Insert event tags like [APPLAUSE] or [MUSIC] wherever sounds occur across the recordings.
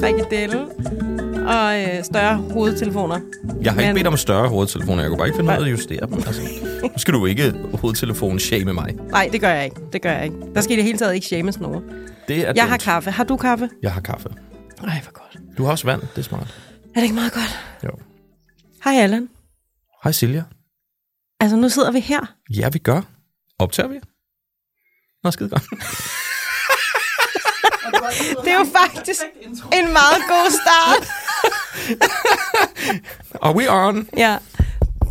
frikadelle og øh, større hovedtelefoner. Jeg har ikke Men- bedt om større hovedtelefoner. Jeg kunne bare ikke finde af at justere dem. Altså, skal du ikke hovedtelefonen shame mig. Nej, det gør jeg ikke. Det gør jeg ikke. Der skal i det hele taget ikke shames nogen. Det er Jeg har dumt. kaffe. Har du kaffe? Jeg har kaffe. Ej, hvor godt. Du har også vand. Det er smart. Er det ikke meget godt? Jo. Hej, Allan. Hej Silja. Altså, nu sidder vi her. Ja, vi gør. Optager vi? Nå, skide godt. [LAUGHS] Det er jo faktisk en meget god start. [LAUGHS] Are we on? Ja.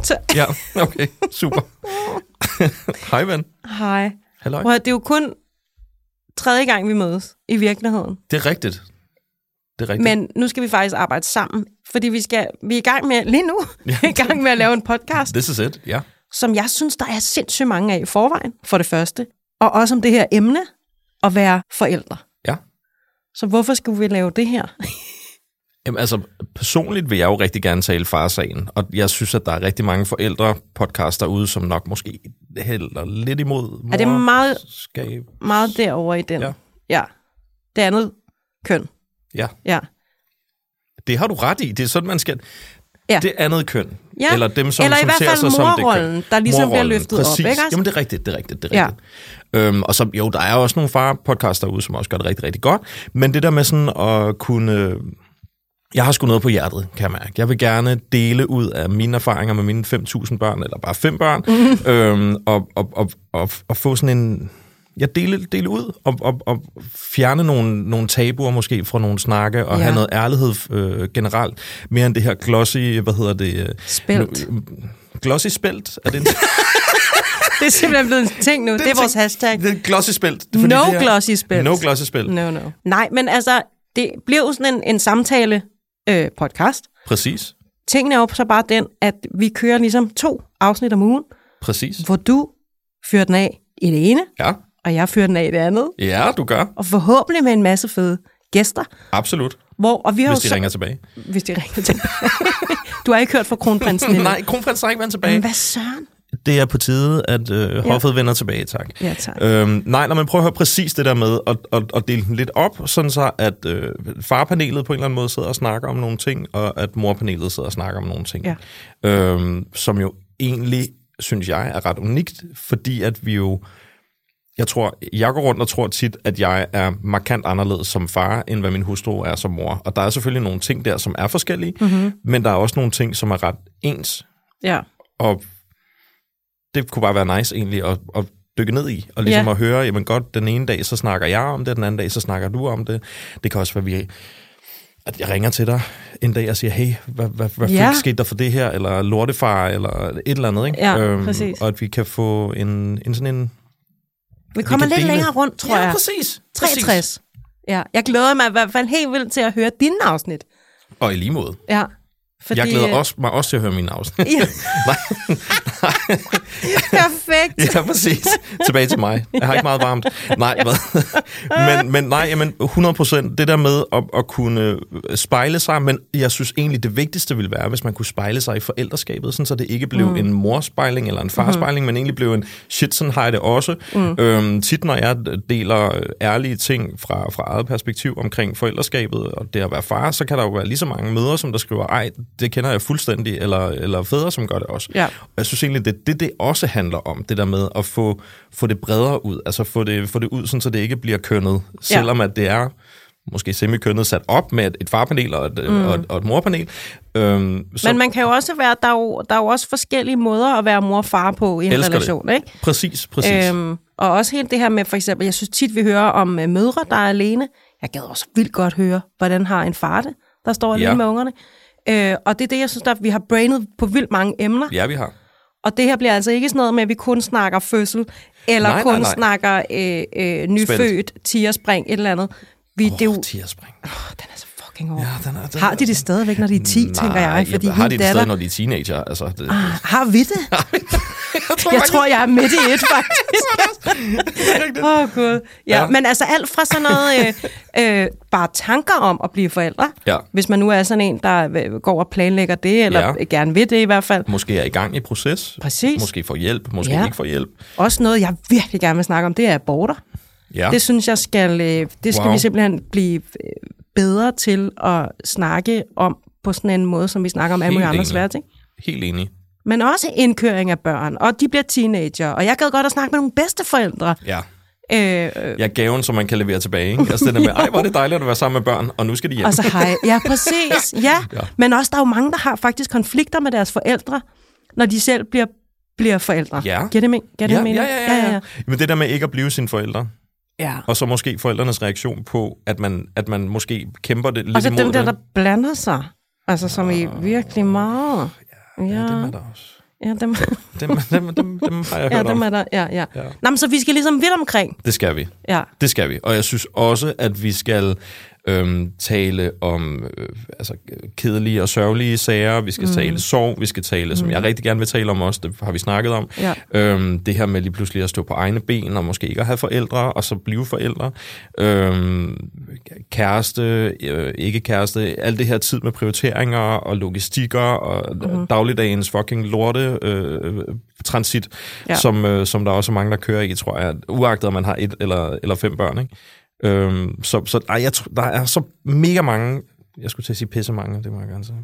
Så, [LAUGHS] Ja, okay. Super. [LAUGHS] Hej, ven. hej. Halløj. Prøv Det er jo kun tredje gang, vi mødes i virkeligheden. Det er rigtigt. Det er rigtigt. Men nu skal vi faktisk arbejde sammen, fordi vi, skal, vi er i gang med, lige nu, [LAUGHS] i gang med at lave en podcast, This is it, ja. som jeg synes, der er sindssygt mange af i forvejen, for det første. Og også om det her emne, at være forældre. Ja. Så hvorfor skulle vi lave det her? Jamen, altså, personligt vil jeg jo rigtig gerne tale farsagen, og jeg synes, at der er rigtig mange forældre podcaster ude, som nok måske hælder lidt imod Er det meget- morskab. Meget derover i den. Ja. ja. Det andet køn. Ja, Ja. det har du ret i. Det er sådan, man skal... Ja. Det andet køn. Ja. Eller dem, som, Eller i som hvert ser fald sig som det køn. morrollen, der ligesom bliver Morrollen, løftet op, præcis. ikke også? Jamen, det er rigtigt, det er rigtigt, det er Ja. rigtigt. Øhm, og så, jo, der er også nogle far-podcaster derude, som også gør det rigtig, rigtig godt. Men det der med sådan at kunne... Jeg har sgu noget på hjertet, kan jeg mærke. Jeg vil gerne dele ud af mine erfaringer med mine 5.000 børn, eller bare fem børn, Mhm. [LAUGHS] øhm, og, og, og, og, og få sådan en... Jeg dele, dele ud og, og, og fjerne nogle, nogle tabuer måske fra nogle snakke, og Ja. have noget ærlighed øh, generelt, mere end det her glossy, hvad hedder det? øh, Spelt. nu- Glossy spelt? Er det en [LAUGHS] Det er simpelthen blevet en ting nu. Det, det er vores hashtag. Det er glossy spelt. No det her- glossy spelt. No glossy spelt. No, no. Nej, men altså, det bliver jo sådan en, en samtale øh, podcast. Præcis. Tingen er jo så bare den, at vi kører ligesom to afsnit om ugen, Præcis. hvor du fyrer den af i det ene, Ja. og jeg fyrer den af i det andet. Ja, du gør. Og forhåbentlig med en masse fede gæster. Absolut. Hvor, og vi har Hvis de så, ringer tilbage. Hvis de ringer tilbage. [LAUGHS] du har ikke hørt fra kronprinsen [LAUGHS] endnu. Nej, kronprins har ikke vendt tilbage. Men hvad søren? Det er på tide, at øh, hoffet vender tilbage, tak. Ja, tak. Øhm, nej, når man prøver at høre præcis det der med at, at, at dele den lidt op, sådan så at øh, farpanelet på en eller anden måde sidder og snakker om nogle ting, og at morpanelet sidder og snakker om nogle ting. Ja. Øhm, som jo egentlig, synes jeg, er ret unikt, fordi at vi jo... Jeg tror, jeg går rundt og tror tit, at jeg er markant anderledes som far, end hvad min hustru er som mor. Og der er selvfølgelig nogle ting der, som er forskellige, mm-hmm. men der er også nogle ting, som er ret ens. Ja. Og det kunne bare være nice egentlig at, at dykke ned i, og ligesom Ja. ja. at høre, jamen godt, den ene dag, så snakker jeg om det, den anden dag, så snakker du om det. Det kan også være, vi at jeg ringer til dig en dag og siger, hey, hvad, hvad, hvad Ja. ja. skete der for det her, eller lortefar, eller et eller andet, ikke? Øhm, Ja, præcis. Og at vi kan få en, en sådan en... Vi kommer kan lidt dele- længere rundt, tror ja, jeg. præcis. 63. Ja, jeg glæder mig i hvert fald helt vildt til at høre dine afsnit. Og i lige måde. Ja. Fordi, jeg glæder øh, også, mig også til at høre mine afsnit. Ja. [LAUGHS] [LAUGHS] Perfekt. Ja, præcis. Tilbage til mig. Jeg har ikke meget varmt. Nej, hvad? [LAUGHS] men, men nej, jamen 100 procent. Det der med at, at kunne spejle sig, men jeg synes egentlig, det vigtigste ville være, hvis man kunne spejle sig i forældreskabet, sådan, så det ikke blev mm. en morspejling eller en farspejling, mm. men egentlig blev en shit, sådan har jeg det også. Mm. Øhm, tit, når jeg deler ærlige ting fra, fra eget perspektiv omkring forældreskabet og det at være far, så kan der jo være lige så mange mødre, som der skriver, ej, det kender jeg fuldstændig, eller, eller fædre, som gør det også. Ja. Og jeg synes egentlig, det det, det også handler om, det der med at få, få det bredere ud, altså få det, få det ud, sådan, så det ikke bliver kønnet, selvom at det er måske semikønnet sat op med et, et farpanel og et, mm. og et, og et morpanel. Øhm, så Men man kan jo også være, der er jo, der er jo også forskellige måder at være mor og far på i en Elsker det. relation, ikke? Præcis, præcis. Øhm, Øhm, og også helt det her med, for eksempel, jeg synes tit, vi hører om øh, mødre, der er alene. Jeg gad også vildt godt høre, hvordan har en far det, der står alene Ja. med ungerne. Øh, og det er det, jeg synes, der, vi har brainet på vildt mange emner. ja, vi har. Og det her bliver altså ikke sådan noget med, at vi kun snakker fødsel, eller Nej, kun nej, nej. snakker øh, øh, nyfødt, tierspring, et eller andet. Vi, oh, det er jo, Tierspring. oh, den er så fucking år. Ja, den er, den Har de det stadigvæk, når de er 10, Nej, tænker jeg? Fordi har min de det datter... stadig, når de er teenager? Altså, det, Ah, har vi det? Jeg tror, Jeg faktisk- tror, jeg er midt i et, [LAUGHS] faktisk. [LAUGHS] Åh, oh, Gud. Ja, Ja. men altså alt fra sådan noget, øh, øh, bare tanker om at blive forældre. Ja. Hvis man nu er sådan en, der øh, går og planlægger det, eller Ja. gerne vil det i hvert fald. Måske er i gang i proces. Præcis. Måske får hjælp, måske Ja. ikke får hjælp. Også noget, jeg virkelig gerne vil snakke om, det er aborter. Ja, Det synes jeg skal, øh, det skal Wow. vi simpelthen blive øh, bedre til at snakke om på sådan en måde, som vi snakker om alle mulige andre svære ting. helt enig. Men også indkøring af børn, og de bliver teenager, og jeg gad godt at snakke med nogle bedsteforældre. Ja. Øh, øh, Ja, gaven, som man kan levere tilbage. Ikke? Altså det der med, ej, hvor er det dejligt at være sammen med børn, og nu skal de hjem. og så hej. Ja, præcis. Ja. [LAUGHS] Ja. ja. Men også, der er jo mange, der har faktisk konflikter med deres forældre, når de selv bliver, bliver forældre. Ja. Giver det, men, giver det ja, mening? ja, ja, ja, ja. Men det der med ikke at blive sine forældre, ja. og så måske forældrenes reaktion på, at man, at man måske kæmper det lidt Og så dem der, det. der blander sig. Altså, som i virkelig meget. Ja, Ja, dem er der også. ja, dem, Dem, dem, dem, dem har jeg [LAUGHS] ja, hørt dem om. er der. Ja, ja. Ja. Nå, men så vi skal ligesom vidt omkring. Det skal vi. Ja. Det skal vi. Og jeg synes også, at vi skal øhm, tale om øh, altså, kedelige og sørgelige sager. Vi skal mm. tale sorg. Vi skal tale, som jeg rigtig gerne vil tale om også, det har vi snakket om. Ja. Øhm, det her med lige pludselig at stå på egne ben, og måske ikke at have forældre, og så blive forældre. Øhm, kæreste, øh, ikke kæreste. Alt det her tid med prioriteringer og logistikker og mm. dagligdagens fucking lorte øh, transit, ja. Som, øh, som der også er mange, der kører i, tror jeg. Uagtet, om man har et eller, eller fem børn, ikke? Øhm, så så ej, jeg, tror- der er så mega mange, jeg skulle til at sige pisse mange, det må jeg gerne sige.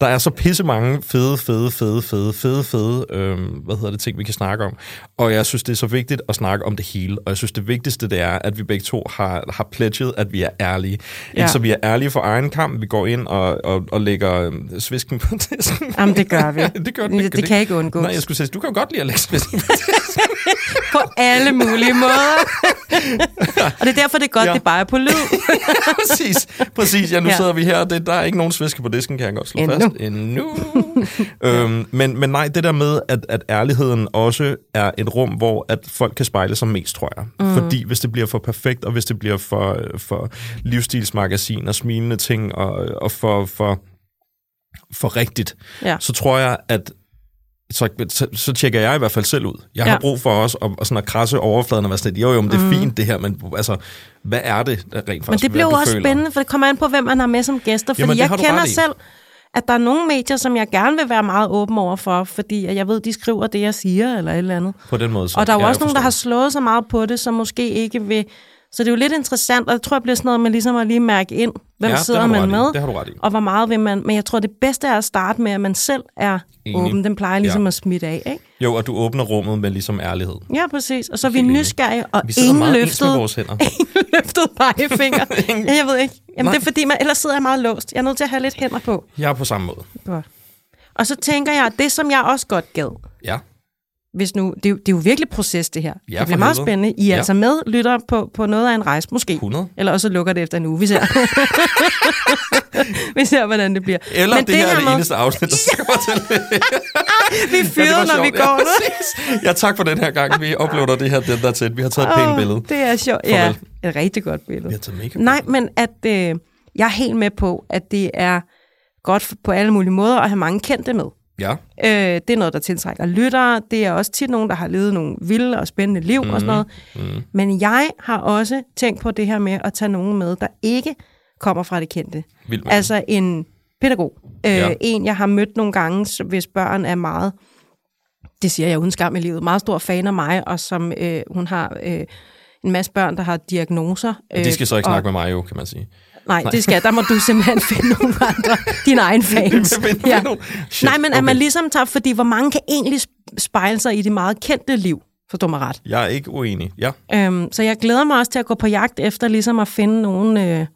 Der er så pisse mange fede, fede, fede, fede, fede, fede, øhm, hvad hedder det, ting, vi kan snakke om. Og jeg synes, det er så vigtigt at snakke om det hele. Og jeg synes, det vigtigste, det er, at vi begge to har, har pledget, at vi er ærlige. Ja. Ikke så vi er ærlige for egen kamp. Vi går ind og, og, og lægger øhm, svisken på disken. Jamen, det gør vi. [LAUGHS] det gør Det, det kan ikke undgås. Nej, jeg skulle sige, du kan jo godt lide at lægge svisken på [LAUGHS] På alle mulige måder. og det er derfor, det er godt, Ja. det bare er på lyd. [LAUGHS] præcis, præcis. Ja, nu ja. Sidder vi her. Det, der er ikke nogen sviske på disken, kan jeg godt slå Endnu. fast. Endnu. øhm, men, men nej, det der med, at, at ærligheden også er et rum, hvor at folk kan spejle sig mest, tror jeg. Mm. Fordi hvis det bliver for perfekt, og hvis det bliver for, for livsstilsmagasin og smilende ting, og, og for, for, for rigtigt, Ja. så tror jeg, at så, så, så tjekker jeg i hvert fald selv ud. Jeg har Ja. brug for også at, at, sådan at krasse overfladen og være sådan lidt, jo jo, men det er mm. fint det her, men altså, hvad er det der rent faktisk? Men det bliver jo også føler? spændende, for det kommer an på, hvem man har med som gæster. Fordi Jamen, jeg har kender selv, at der er nogle medier, som jeg gerne vil være meget åben over for, fordi jeg ved, de skriver det, jeg siger, eller et eller andet. På den måde. Så, Og der er jo ja, også nogen, der har slået så meget på det, som måske ikke vil... Så det er jo lidt interessant, og jeg tror, det bliver sådan noget med ligesom at lige mærke ind, hvem Ja, sidder man med, Det har du ret i. og hvor meget vil man... Men jeg tror, det bedste er at starte med, at man selv er Enig. åben. Den plejer ligesom Ja. at smitte af, ikke? Jo, og du åbner rummet med ligesom ærlighed. Ja, præcis. Og så er vi nysgerrige, og Vi ingen løftede, vores hænder. [LAUGHS] [LAUGHS] ingen løftede pegefinger. ja, jeg ved ikke. Jamen, Nej. det er fordi, man, ellers sidder jeg meget låst. Jeg er nødt til at have lidt hænder på. Jeg er på samme måde. Godt. Og så tænker jeg, at det, som jeg også godt gad, Ja. Hvis nu, det, er, jo- det er jo virkelig proces, det her. Ja, det bliver meget helvede. spændende. I er Ja. ja. altså med, lytter på, på noget af en rejse, måske. 100. Eller også lukker det efter en uge, vi ser. [LAUGHS] vi ser, hvordan det bliver. Eller Men det, det her er det med- eneste afsnit, der skal til. [LAUGHS] Vi Ja, fyrer, var når vi går ja, præcis. Ja, tak for den her gang. Vi uploader det her, den der til. Vi har taget et pænt billede. Det er sjovt. Ja, et rigtig godt billede. Vi har taget mega Nej, men at øh, jeg er helt med på, at det er godt på alle mulige måder at have mange kendte med. Ja. Øh, det er noget, der tiltrækker lyttere. Det er også tit nogen, der har levet nogle vilde og spændende liv mm, og sådan noget. Mm. Men jeg har også tænkt på det her med at tage nogen med, der ikke kommer fra det kendte. Vildt. Altså en pædagog. Øh, Ja. ja. En, jeg har mødt nogle gange, hvis børn er meget, det siger jeg uden skam i livet, meget stor fan af mig, og som øh, hun har øh, en masse børn, der har diagnoser. Og de skal så ikke og- snakke med mig jo, kan man sige. Nej, det skal der må du simpelthen finde nogle andre, dine egne [LAUGHS] fans. Finde Ja. nogle- Shit, Nej, men at okay. man ligesom tager, fordi hvor mange kan egentlig spejle sig i det meget kendte liv, forstår mig ret. Jeg er ikke uenig. Ja. Øhm, så jeg glæder mig også til at gå på jagt efter ligesom at finde nogen... Øh,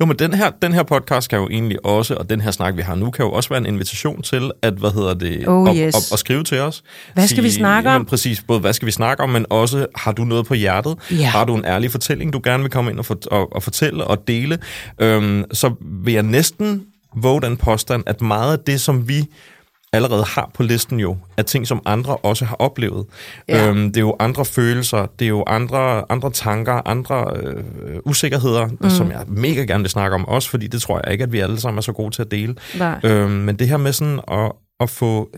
Jo, men den her, den her podcast kan jo egentlig også, og den her snak, vi har nu, kan jo også være en invitation til, at, hvad hedder det, Oh, at, yes. at, at skrive til os. Hvad skal vi snakke om? jamen, Præcis, både hvad skal vi snakke om, men også, har du noget på hjertet? Ja. Har du en ærlig fortælling, du gerne vil komme ind og, for, og, og fortælle og dele? Øhm, så vil jeg næsten våge den påstand, at meget af det, som vi allerede har på listen jo, er ting, som andre også har oplevet. Ja. Øhm, det er jo andre følelser, det er jo andre, andre tanker, andre øh, usikkerheder, mm. som jeg mega gerne vil snakke om også, fordi det tror jeg ikke, at vi alle sammen er så gode til at dele. Nej. Øhm, men det her med sådan at, at få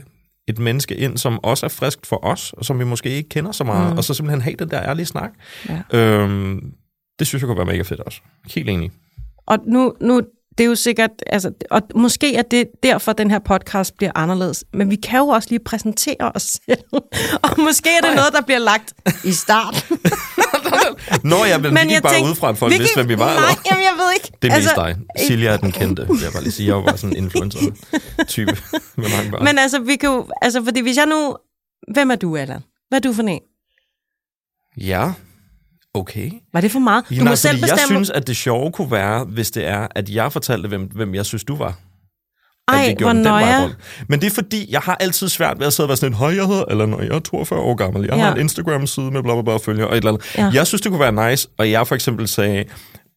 et menneske ind, som også er friskt for os, og som vi måske ikke kender så meget, mm. og så simpelthen have den der ærlige snak. Ja. Øhm, det synes jeg kunne være mega fedt også. Helt enig. Og nu, nu det er jo sikkert, altså, og måske er det derfor, den her podcast bliver anderledes. Men vi kan jo også lige præsentere os selv. [LAUGHS] Og måske er det noget, der bliver lagt i start. [LAUGHS] Nå, jeg, men, men vi gik bare tænkte, ud fra, at folk vidste, hvem vi var. Nej, eller? jamen, jeg ved ikke. Det er altså, mest dig. Silja er den kendte, vil jeg bare lige sige. Jeg var bare sådan en influencer-type [LAUGHS] med mange børn. Men altså, vi kan jo, altså, fordi hvis jeg nu... Hvem er du, Allan? Hvad er du for en? Ja, okay. Var det for meget? Du Ja, må nej, selv fordi jeg bestemme. synes, at det sjove kunne være, hvis det er, at jeg fortalte, hvem, hvem jeg synes, du var. Ej, hvor nøje. Men det er fordi, jeg har altid svært ved at sidde og være sådan en, hej, jeg hedder Allan, og jeg er 42 år gammel. Jeg Ja. har en Instagram-side med bla bla bla følger og et eller andet. Ja. Jeg synes, det kunne være nice, og jeg for eksempel sagde,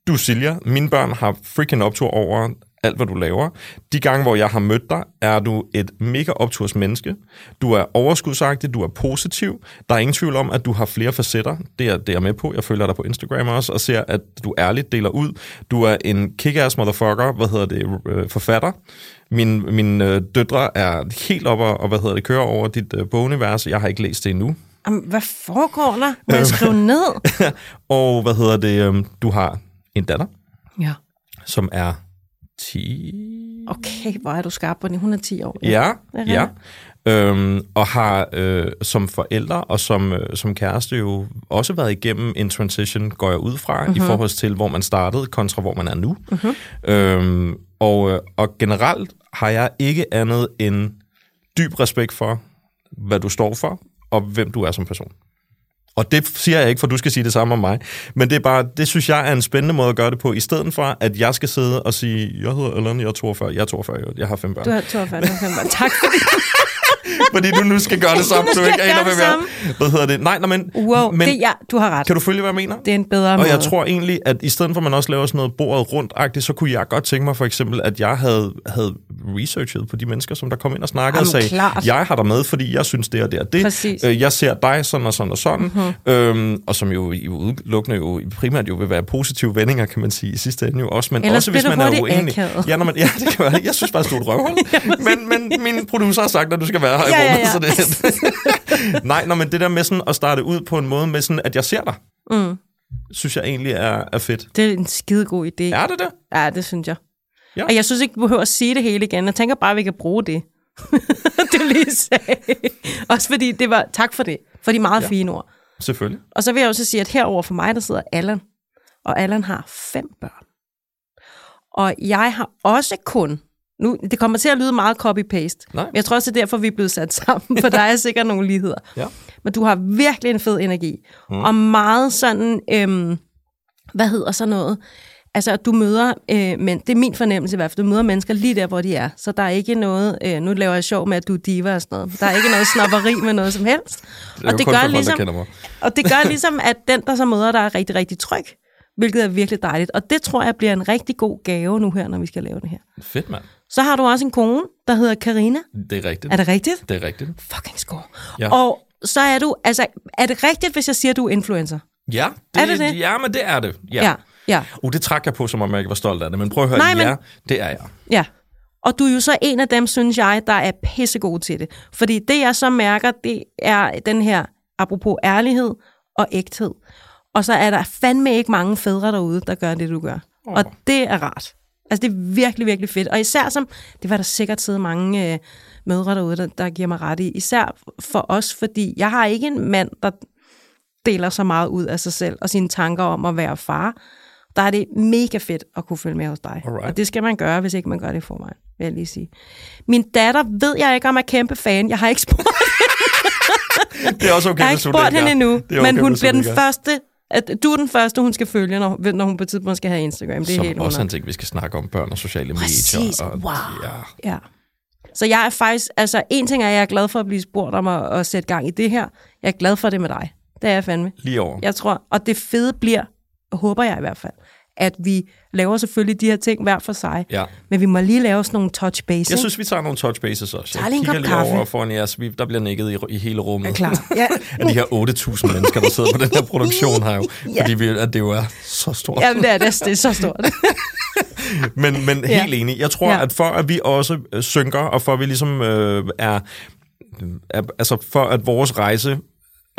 du Silja, mine børn har freaking optur over alt, hvad du laver. De gange, hvor jeg har mødt dig, er du et mega opturs menneske. Du er overskudsagtig, du er positiv. Der er ingen tvivl om, at du har flere facetter. Det er, det er jeg med på. Jeg følger dig på Instagram også, og ser, at du ærligt deler ud. Du er en kick-ass motherfucker, hvad hedder det, øh, forfatter. Min, mine øh, døtre er helt oppe og, hvad hedder det, kører over dit øh, bogunivers. Jeg har ikke læst det endnu. Jamen, hvad foregår der? Må jeg skrive ned? [LAUGHS] og hvad hedder det, øh, du har en datter, Ja. som er 10... Okay, hvor er du skarp på det. Hun er 10 år. Ja, er ja. Øhm, og har øh, som forældre og som, øh, som kæreste jo også været igennem en transition, går jeg ud fra, mm-hmm. i forhold til, hvor man startede, kontra hvor man er nu. Mm-hmm. Øhm, og, øh, og generelt har jeg ikke andet end dyb respekt for, hvad du står for, og hvem du er som person. Og det siger jeg ikke, for du skal sige det samme om mig. Men det er bare, det synes jeg er en spændende måde at gøre det på, i stedet for, at jeg skal sidde og sige, jeg hedder Allan, jeg er 42, jeg er 42, jeg har fem børn. Du har 42, du har 45. Tak for det. [LAUGHS] Fordi du nu skal gøre det [LAUGHS] samme, så du ikke aner, det jeg er. Hvad hedder det? Nej, nej, men... Wow, men det, ja, du har ret. kan du følge, hvad jeg mener? Det er en bedre Og måde. jeg tror egentlig, at i stedet for, at man også laver sådan noget bordet rundt så kunne jeg godt tænke mig for eksempel, at jeg havde, havde researchet på de mennesker, som der kom ind og snakkede og sagde, klart. jeg har dig med, fordi jeg synes det og det og det. Præcis. Øh, jeg ser dig sådan og sådan og sådan. Mm-hmm. Øhm, og som jo i udelukkende jo primært jo vil være positive vendinger, kan man sige, i sidste ende jo også. Men Ellers også hvis man er uenig. akavet. Ja, når man, ja, det kan være. Jeg synes bare, du er et røvhul. [LAUGHS] men, men min producer har sagt, at du skal være her Ja, i ja, rummet, ja. så det [LAUGHS] Nej, nå, men det der med sådan at starte ud på en måde med sådan, at jeg ser dig, Mm. synes jeg egentlig er, er fedt. Det er en skidegod idé. Er det det? Ja, det synes jeg. Ja. Og jeg synes ikke, du behøver at sige det hele igen. Jeg tænker bare, at vi kan bruge det. [LAUGHS] du lige sagde. Også fordi det var, tak for det, for de meget ja. Ja. fine ord. Selvfølgelig. Og så vil jeg også sige, at herover for mig, der sidder Allan. Og Allan har fem børn. Og jeg har også kun, nu, det kommer til at lyde meget copy-paste, Nej. men jeg tror også, det er derfor, vi er blevet sat sammen, for der er [LAUGHS] sikkert nogle ligheder. Ja. Men du har virkelig en fed energi, mm. og meget sådan, øhm, hvad hedder så noget? Altså, at du møder, øh, men det er min fornemmelse i hvert fald, du møder mennesker lige der, hvor de er. Så der er ikke noget, øh, nu laver jeg sjov med, at du er diva og sådan noget. Der er ikke noget snopperi med noget som helst. Det og, det gør ligesom, og det gør ligesom, at den, der så møder dig, er rigtig, rigtig tryg. Hvilket er virkelig dejligt. Og det tror jeg bliver en rigtig god gave nu her, når vi skal lave det her. Fedt, mand. Så har du også en kone, der hedder Karina. Det er rigtigt. Er det rigtigt? Det er rigtigt. Fucking skår. Ja. Og så er du, altså, er det rigtigt, hvis jeg siger, at du er influencer? Ja, det, Er det det? Ja, men det er det. Ja. Ja. Ja. Uh, det trak jeg på, som om jeg ikke var stolt af det. Men prøv at høre, Nej, men- ja, det er jeg. Ja. Og du er jo så en af dem, synes jeg, der er pissegod til det. Fordi det, jeg så mærker, det er den her, apropos ærlighed og ægthed. Og så er der fandme ikke mange fædre derude, der gør det, du gør. Oh. Og det er rart. Altså, det er virkelig, virkelig fedt. Og især som, det var der sikkert sidde mange øh, mødre derude, der, der giver mig ret i. Især for os, fordi jeg har ikke en mand, der deler så meget ud af sig selv og sine tanker om at være far. Der er det mega fedt at kunne følge med hos dig. Alright. Og det skal man gøre, hvis ikke man gør det i forvejen, vil jeg lige sige. Min datter ved jeg ikke, om er kæmpe fan. Jeg har ikke spurgt, [LAUGHS] Det er også okay, jeg har ikke spurgt hende endnu, er men okay, hun bliver den første, at du er den første, hun skal følge, når, når hun på et tidspunkt skal have Instagram. Det er Som helt også en ting, vi skal snakke om børn og sociale Præcis. medier. Og, Wow. Ja. Ja. Så jeg er faktisk, altså en ting er, at jeg er glad for at blive spurgt om at, at sætte gang i det her. Jeg er glad for det med dig. Det er jeg fandme. Lige over. Jeg tror, og det fede bliver, håber jeg i hvert fald, at vi laver selvfølgelig de her ting hver for sig. Ja. Men vi må lige lave sådan nogle touch base. Jeg synes, vi tager nogle touch bases også. Tag Jeg lige en kop lige kaffe. over foran jeres. Vi, der bliver nikket i, i hele rummet. er klar. [LAUGHS] Ja. Af de her 8.000 mennesker, der sidder på den her produktion her jo. Ja. Fordi vi, at det jo er så stort. Jamen, det er, det, det er så stort. [LAUGHS] Men, men Ja. helt enig. Jeg tror, Ja. at for at vi også øh, synker, og for at vi ligesom øh, er, er... Altså for at vores rejse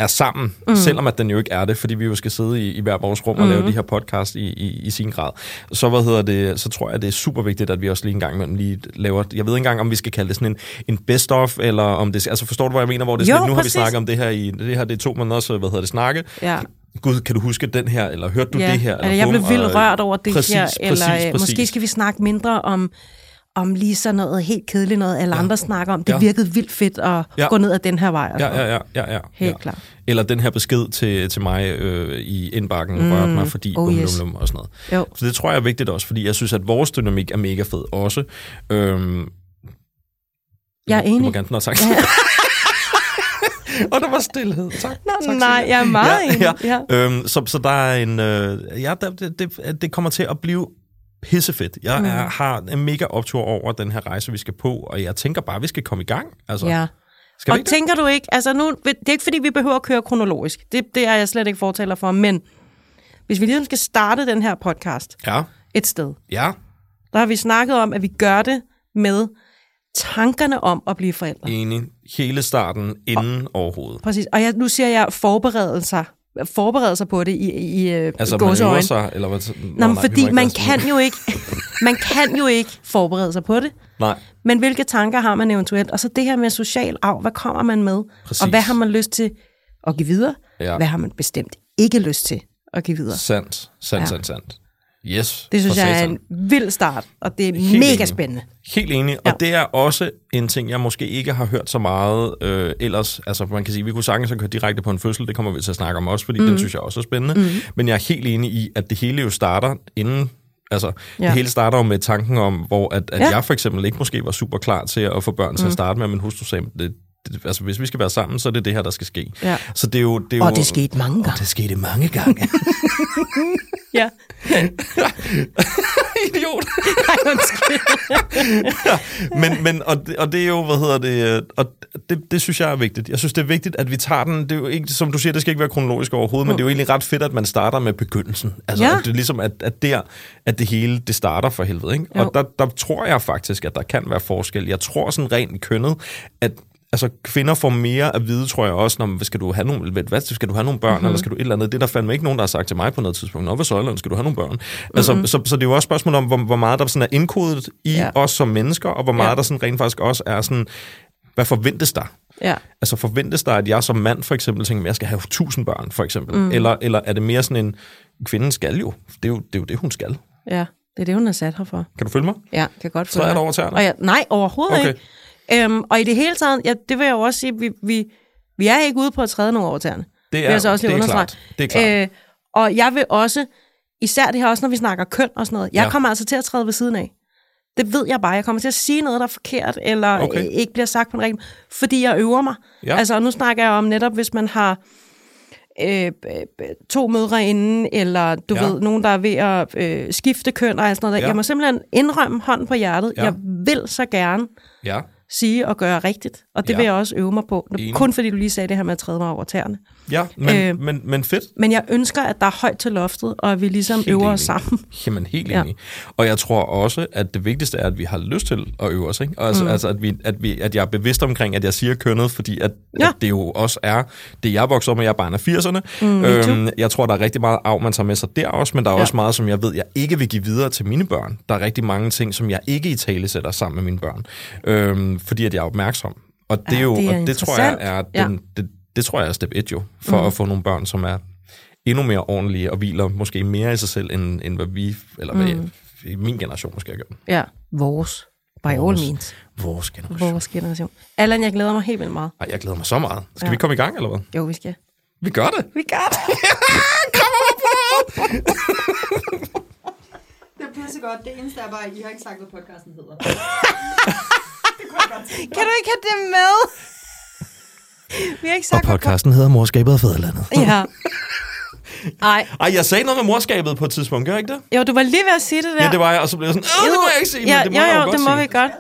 er sammen, mm. selvom at den jo ikke er det, fordi vi jo skal sidde i, i hver vores rum og Mm. lave de her podcast i, i, i sin grad. Så hvad hedder det, så tror jeg, det er super vigtigt, at vi også lige en gang imellem lige laver, jeg ved ikke engang, om vi skal kalde det sådan en, en best-of, eller om det, altså forstår du, hvad jeg mener, hvor det er Jo, sådan, lidt, nu har vi præcis. snakket om det her i, det her det er to måneder, så hvad hedder det, snakke. Ja. Gud, kan du huske den her, eller hørte du ja. det her? Eller jeg blev vildt og- rørt over det præcis, her. Præcis, Eller øh, præcis. måske skal vi snakke mindre om om lige sådan noget helt kedeligt noget, alle Ja. andre snakker om. Det Ja. virkede vildt fedt at Ja. gå ned ad den her vej. Ja, noget. ja, ja, ja, ja. Helt ja. klart. Eller den her besked til, til mig øh, i indbakken, mm. rørte mig, fordi Oh, oh, yes. yes. og sådan noget. Jo. Så det tror jeg er vigtigt også, fordi jeg synes, at vores dynamik er mega fed også. Øhm, Jeg er Du må enig. gerne have sagt. Ja. [LAUGHS] og der var stillhed. Tak. Nå, tak nej, jeg er meget enig. Ja, Ja. ja. Øhm, så, så der er en... Øh, ja, det, det, det kommer til at blive pissefedt. Jeg Mm. er, har en mega optur over den her rejse, vi skal på, og jeg tænker bare, at vi skal komme i gang. Altså, ja. Skal Og ikke det? tænker du ikke, altså nu, det er ikke fordi, vi behøver at køre kronologisk. Det, det er jeg slet ikke fortaler for, men hvis vi ligesom skal starte den her podcast Ja, et sted, ja, der har vi snakket om, at vi gør det med tankerne om at blive forældre. enig. Hele starten inden overhovedet. Præcis. Og jeg, nu siger jeg forberedelser. Forberede sig på det i, i, Altså, altså, man øver gåseøjne. sig, eller hvad? Nå, nej, fordi man kan, jo ikke, [LAUGHS] man kan jo ikke forberede sig på det. Nej, Men hvilke tanker har man eventuelt? Og så det her med social arv, hvad kommer man med? Præcis. Og hvad har man lyst til at give videre? Ja. Hvad har man bestemt ikke lyst til at give videre? sandt, sandt, Ja. sandt, sandt. Yes, Det synes jeg er en vild start, og det er Helt mega enig. spændende. Helt enig, Ja. og det er også en ting, jeg måske ikke har hørt så meget øh, ellers. Altså, man kan sige, vi kunne sagtens kørt direkte på en fødsel, det kommer vi til at snakke om også, fordi mm. den synes jeg også er spændende. Mm. Men jeg er helt enig i, at det hele jo starter inden Altså, ja. Ja. det hele starter jo med tanken om, hvor at, at ja. Ja. jeg for eksempel ikke måske var super klar til at få børn til at starte med, men hustru sagde, det, altså, hvis vi skal være sammen, så er det det her, der skal ske. Ja. Så det er jo... Det er Og jo, det skete mange Og gange. det skete mange gange. [LAUGHS] Ja. [LAUGHS] Idiot. Ej, undskyld. [LAUGHS] men, men og, det, og det er jo, hvad hedder det, og det, det synes jeg er vigtigt. Jeg synes, det er vigtigt, at vi tager den, det er jo ikke, som du siger, det skal ikke være kronologisk overhovedet, men det er jo egentlig ret fedt, at man starter med begyndelsen. Altså, Ja. at det er ligesom, at, at der, at det hele, det starter for helvede, ikke? Jo. Og der, der tror jeg faktisk, at der kan være forskel. Jeg tror sådan rent kønnet, at Altså, kvinder får mere at vide, tror jeg også, når hvad skal du have nogle, hvad, skal du have nogle børn, Mhm. mm-hmm. eller skal du et eller andet. Det er der fandme ikke nogen, der har sagt til mig på noget tidspunkt. Nå, hvad så, eller skal du have nogle børn? Altså, Mhm. så, så det er jo også et spørgsmål om, hvor, hvor meget der sådan er indkodet i Ja. os som mennesker, og hvor meget Ja. der sådan rent faktisk også er sådan, hvad forventes der? Ja. Altså forventes der, at jeg som mand for eksempel tænker, at jeg skal have 1000 børn, for eksempel? Mm. Eller, eller er det mere sådan en, kvinden skal jo. Det er jo det, er jo det hun skal. ja, det er det, hun er sat her for. Kan du følge mig? Ja, kan godt følge det dig. over tæerne? Og nej, overhovedet Okay. ikke. Øhm, og i det hele taget, ja, det vil jeg jo også sige, vi, vi, vi er ikke ude på at træde nogen over tæerne. Det vil jeg så også lige det er klart. Det er klart. Øh, og jeg vil også, især det her også, når vi snakker køn og sådan noget, jeg Ja. kommer altså til at træde ved siden af. Det ved jeg bare. Jeg kommer til at sige noget, der er forkert, eller Okay. okay. ikke bliver sagt på en rigtig fordi jeg øver mig. Ja. Altså, og nu snakker jeg om netop, hvis man har øh, to mødre inden, eller du Ja. ved, nogen, der er ved at øh, skifte køn og sådan noget. Ja. Ja. Jeg må simpelthen indrømme hånden på hjertet. Ja. Jeg vil så gerne Ja. Sige og gøre rigtigt, og det Ja. vil jeg også øve mig på. Enig. Kun fordi du lige sagde det her med at træde mig over tæerne. Ja, men, øh, men, men fedt. Men jeg ønsker, at der er højt til loftet, og at vi ligesom Helt øver enig. os sammen. Jamen, helt Ja. enig. Og jeg tror også, at det vigtigste er, at vi har lyst til at øve os. Ikke? Og Altså, mm. altså at, vi, at, vi, at jeg er bevidst omkring, at jeg siger kønnet, fordi at, ja. Ja. at det jo også er det, jeg voksede op med. Jeg er barn af 80'erne. Mm, too. jeg tror, der er rigtig meget af, man tager med sig der også, men der er Ja. også meget, som jeg ved, jeg ikke vil give videre til mine børn. Der er rigtig mange ting, som jeg ikke i tale sætter sammen med mine børn, øhm, fordi at jeg er opmærksom. Og det, er Ja, jo, det er og det tror jeg er den, det, det tror jeg er step 1 jo, for mm. at få nogle børn, som er endnu mere ordentlige og hviler måske mere i sig selv, end, end hvad vi, eller hvad mm. jeg, min generation måske har gjort. Ja, vores. By all Vores. means. Vores generation. Vores generation. Allan, jeg glæder mig helt vildt meget. Ej, jeg glæder mig så meget. Skal Ja. vi komme i gang, eller hvad? Jo, vi skal. Vi gør det. Vi gør det. [LAUGHS] Det er pissegodt. Det eneste er bare, at I har ikke sagt, hvad podcasten hedder. [LAUGHS] Kan du ikke have det med? Vi har ikke sagt, hvad podcasten hedder Morskabet af Fæderlandet. Ja. Ej, Ej, jeg sagde noget med morskabet på et tidspunkt, gør jeg ikke det? jo, du var lige ved at sige det der. Ja, det var jeg, og så blev jeg sådan, åh, det må jeg ikke sige, ja, men det må jo, jeg jo, jo godt det må sige. vi godt.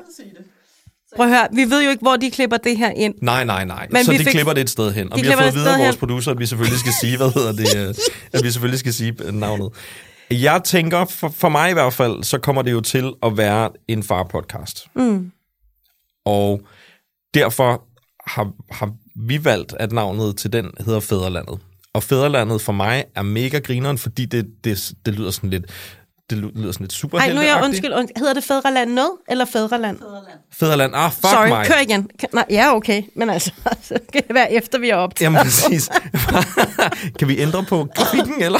Prøv at høre, vi ved jo ikke, hvor de klipper det her ind. Nej, nej, nej. Men så vi de fik- klipper det et sted hen. Og De vi har fået et videre af vores producer, at vi selvfølgelig skal sige, hvad hedder det, øh, at vi selvfølgelig skal sige øh, navnet. Jeg tænker, for, for mig i hvert fald, så kommer det jo til at være en far-podcast. Mm. Og derfor har, har vi valgt, at navnet til den hedder Fæderlandet. Og Fæderlandet for mig er mega grineren, fordi det, det, det lyder sådan lidt det lyder sådan lidt Ej, superhelteagtigt. nu er jeg undskyld, undskyld. Hedder det Fædreland noget, eller Fædreland? Fæderland. Ah, fuck Sorry, mig. kør igen. Nej, ja, okay. Men altså, [LAUGHS] så skal det være efter, vi er optaget. Jamen præcis. [LAUGHS] kan vi ændre på grafikken, [LAUGHS] eller?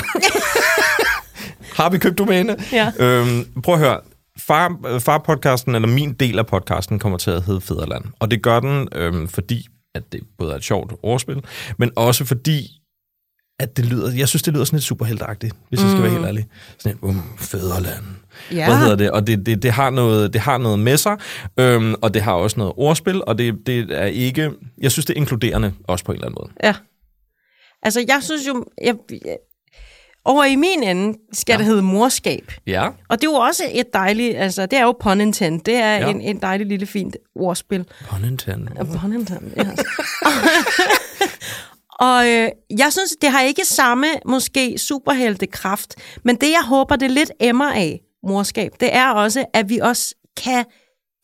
Har vi købt domæne? Ja. Øhm, prøv at høre. Far, far-podcasten, eller min del af podcasten, kommer til at hedde Fæderland. Og det gør den, øhm, fordi at det både er et sjovt ordspil, men også fordi, at det lyder, jeg synes, det lyder sådan lidt superheltagtigt, hvis mm. jeg skal være helt ærlig. Sådan et, um, Fæderland. Ja. Hvad hedder det? Og det, det, det, har noget, det har noget med sig, øhm, og det har også noget ordspil, og det, det er ikke... Jeg synes, det er inkluderende også på en eller anden måde. Ja. Altså, jeg synes jo... Jeg, over i min ende skal ja. det hedde morskab. Ja. Og det er jo også et dejligt... Altså, det er jo pun intended. Det er Ja. en, en dejlig lille fint ordspil. Pun intended. Ja, Pun intended, ja. [LAUGHS] Og øh, jeg synes, det har ikke samme, måske, superheltekraft, men det, jeg håber, det lidt emmer af, morskab, det er også, at vi også kan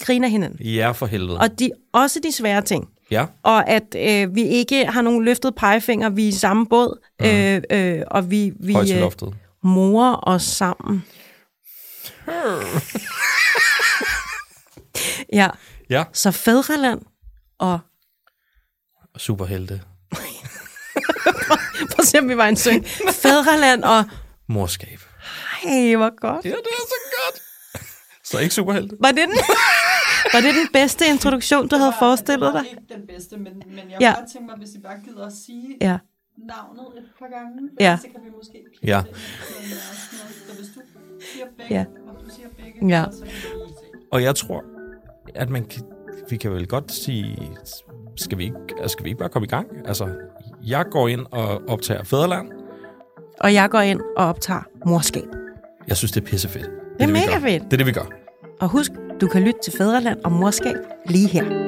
grine af hinanden. Ja, for helvede. Og de, også de svære ting. Ja. Og at øh, vi ikke har nogen løftet pegefinger, vi er i samme båd, mm. øh, øh, og vi, vi øh, morer os sammen. [LAUGHS] ja, Ja. så fædreland og... Superhelte. [LAUGHS] Prøv at se, om vi var en søn. Fædreland og... Morskab. Ej, hvor godt. Ja, det er så godt. Så ikke superhelte. Var det den, var det den bedste introduktion, du havde forestillet dig? Det var ikke den bedste, men, men jeg Ja. kunne godt tænke mig, hvis I bare gider at sige Ja. navnet et par gange. Ja. Så kan vi måske klippe Ja. det. Så hvis du siger begge, Ja. og du siger begge, Ja. så kan vi se. Og jeg tror, at man kan, vi kan vel godt sige, skal vi, ikke, altså, skal vi ikke bare komme i gang? Altså, jeg går ind og optager Fæderland. Og jeg går ind og optager morskab. Jeg synes, det er pissefedt. Det Det er vi mega fedt. Det er det, vi gør. Og husk, du kan lytte til Fædreland og morskab lige her.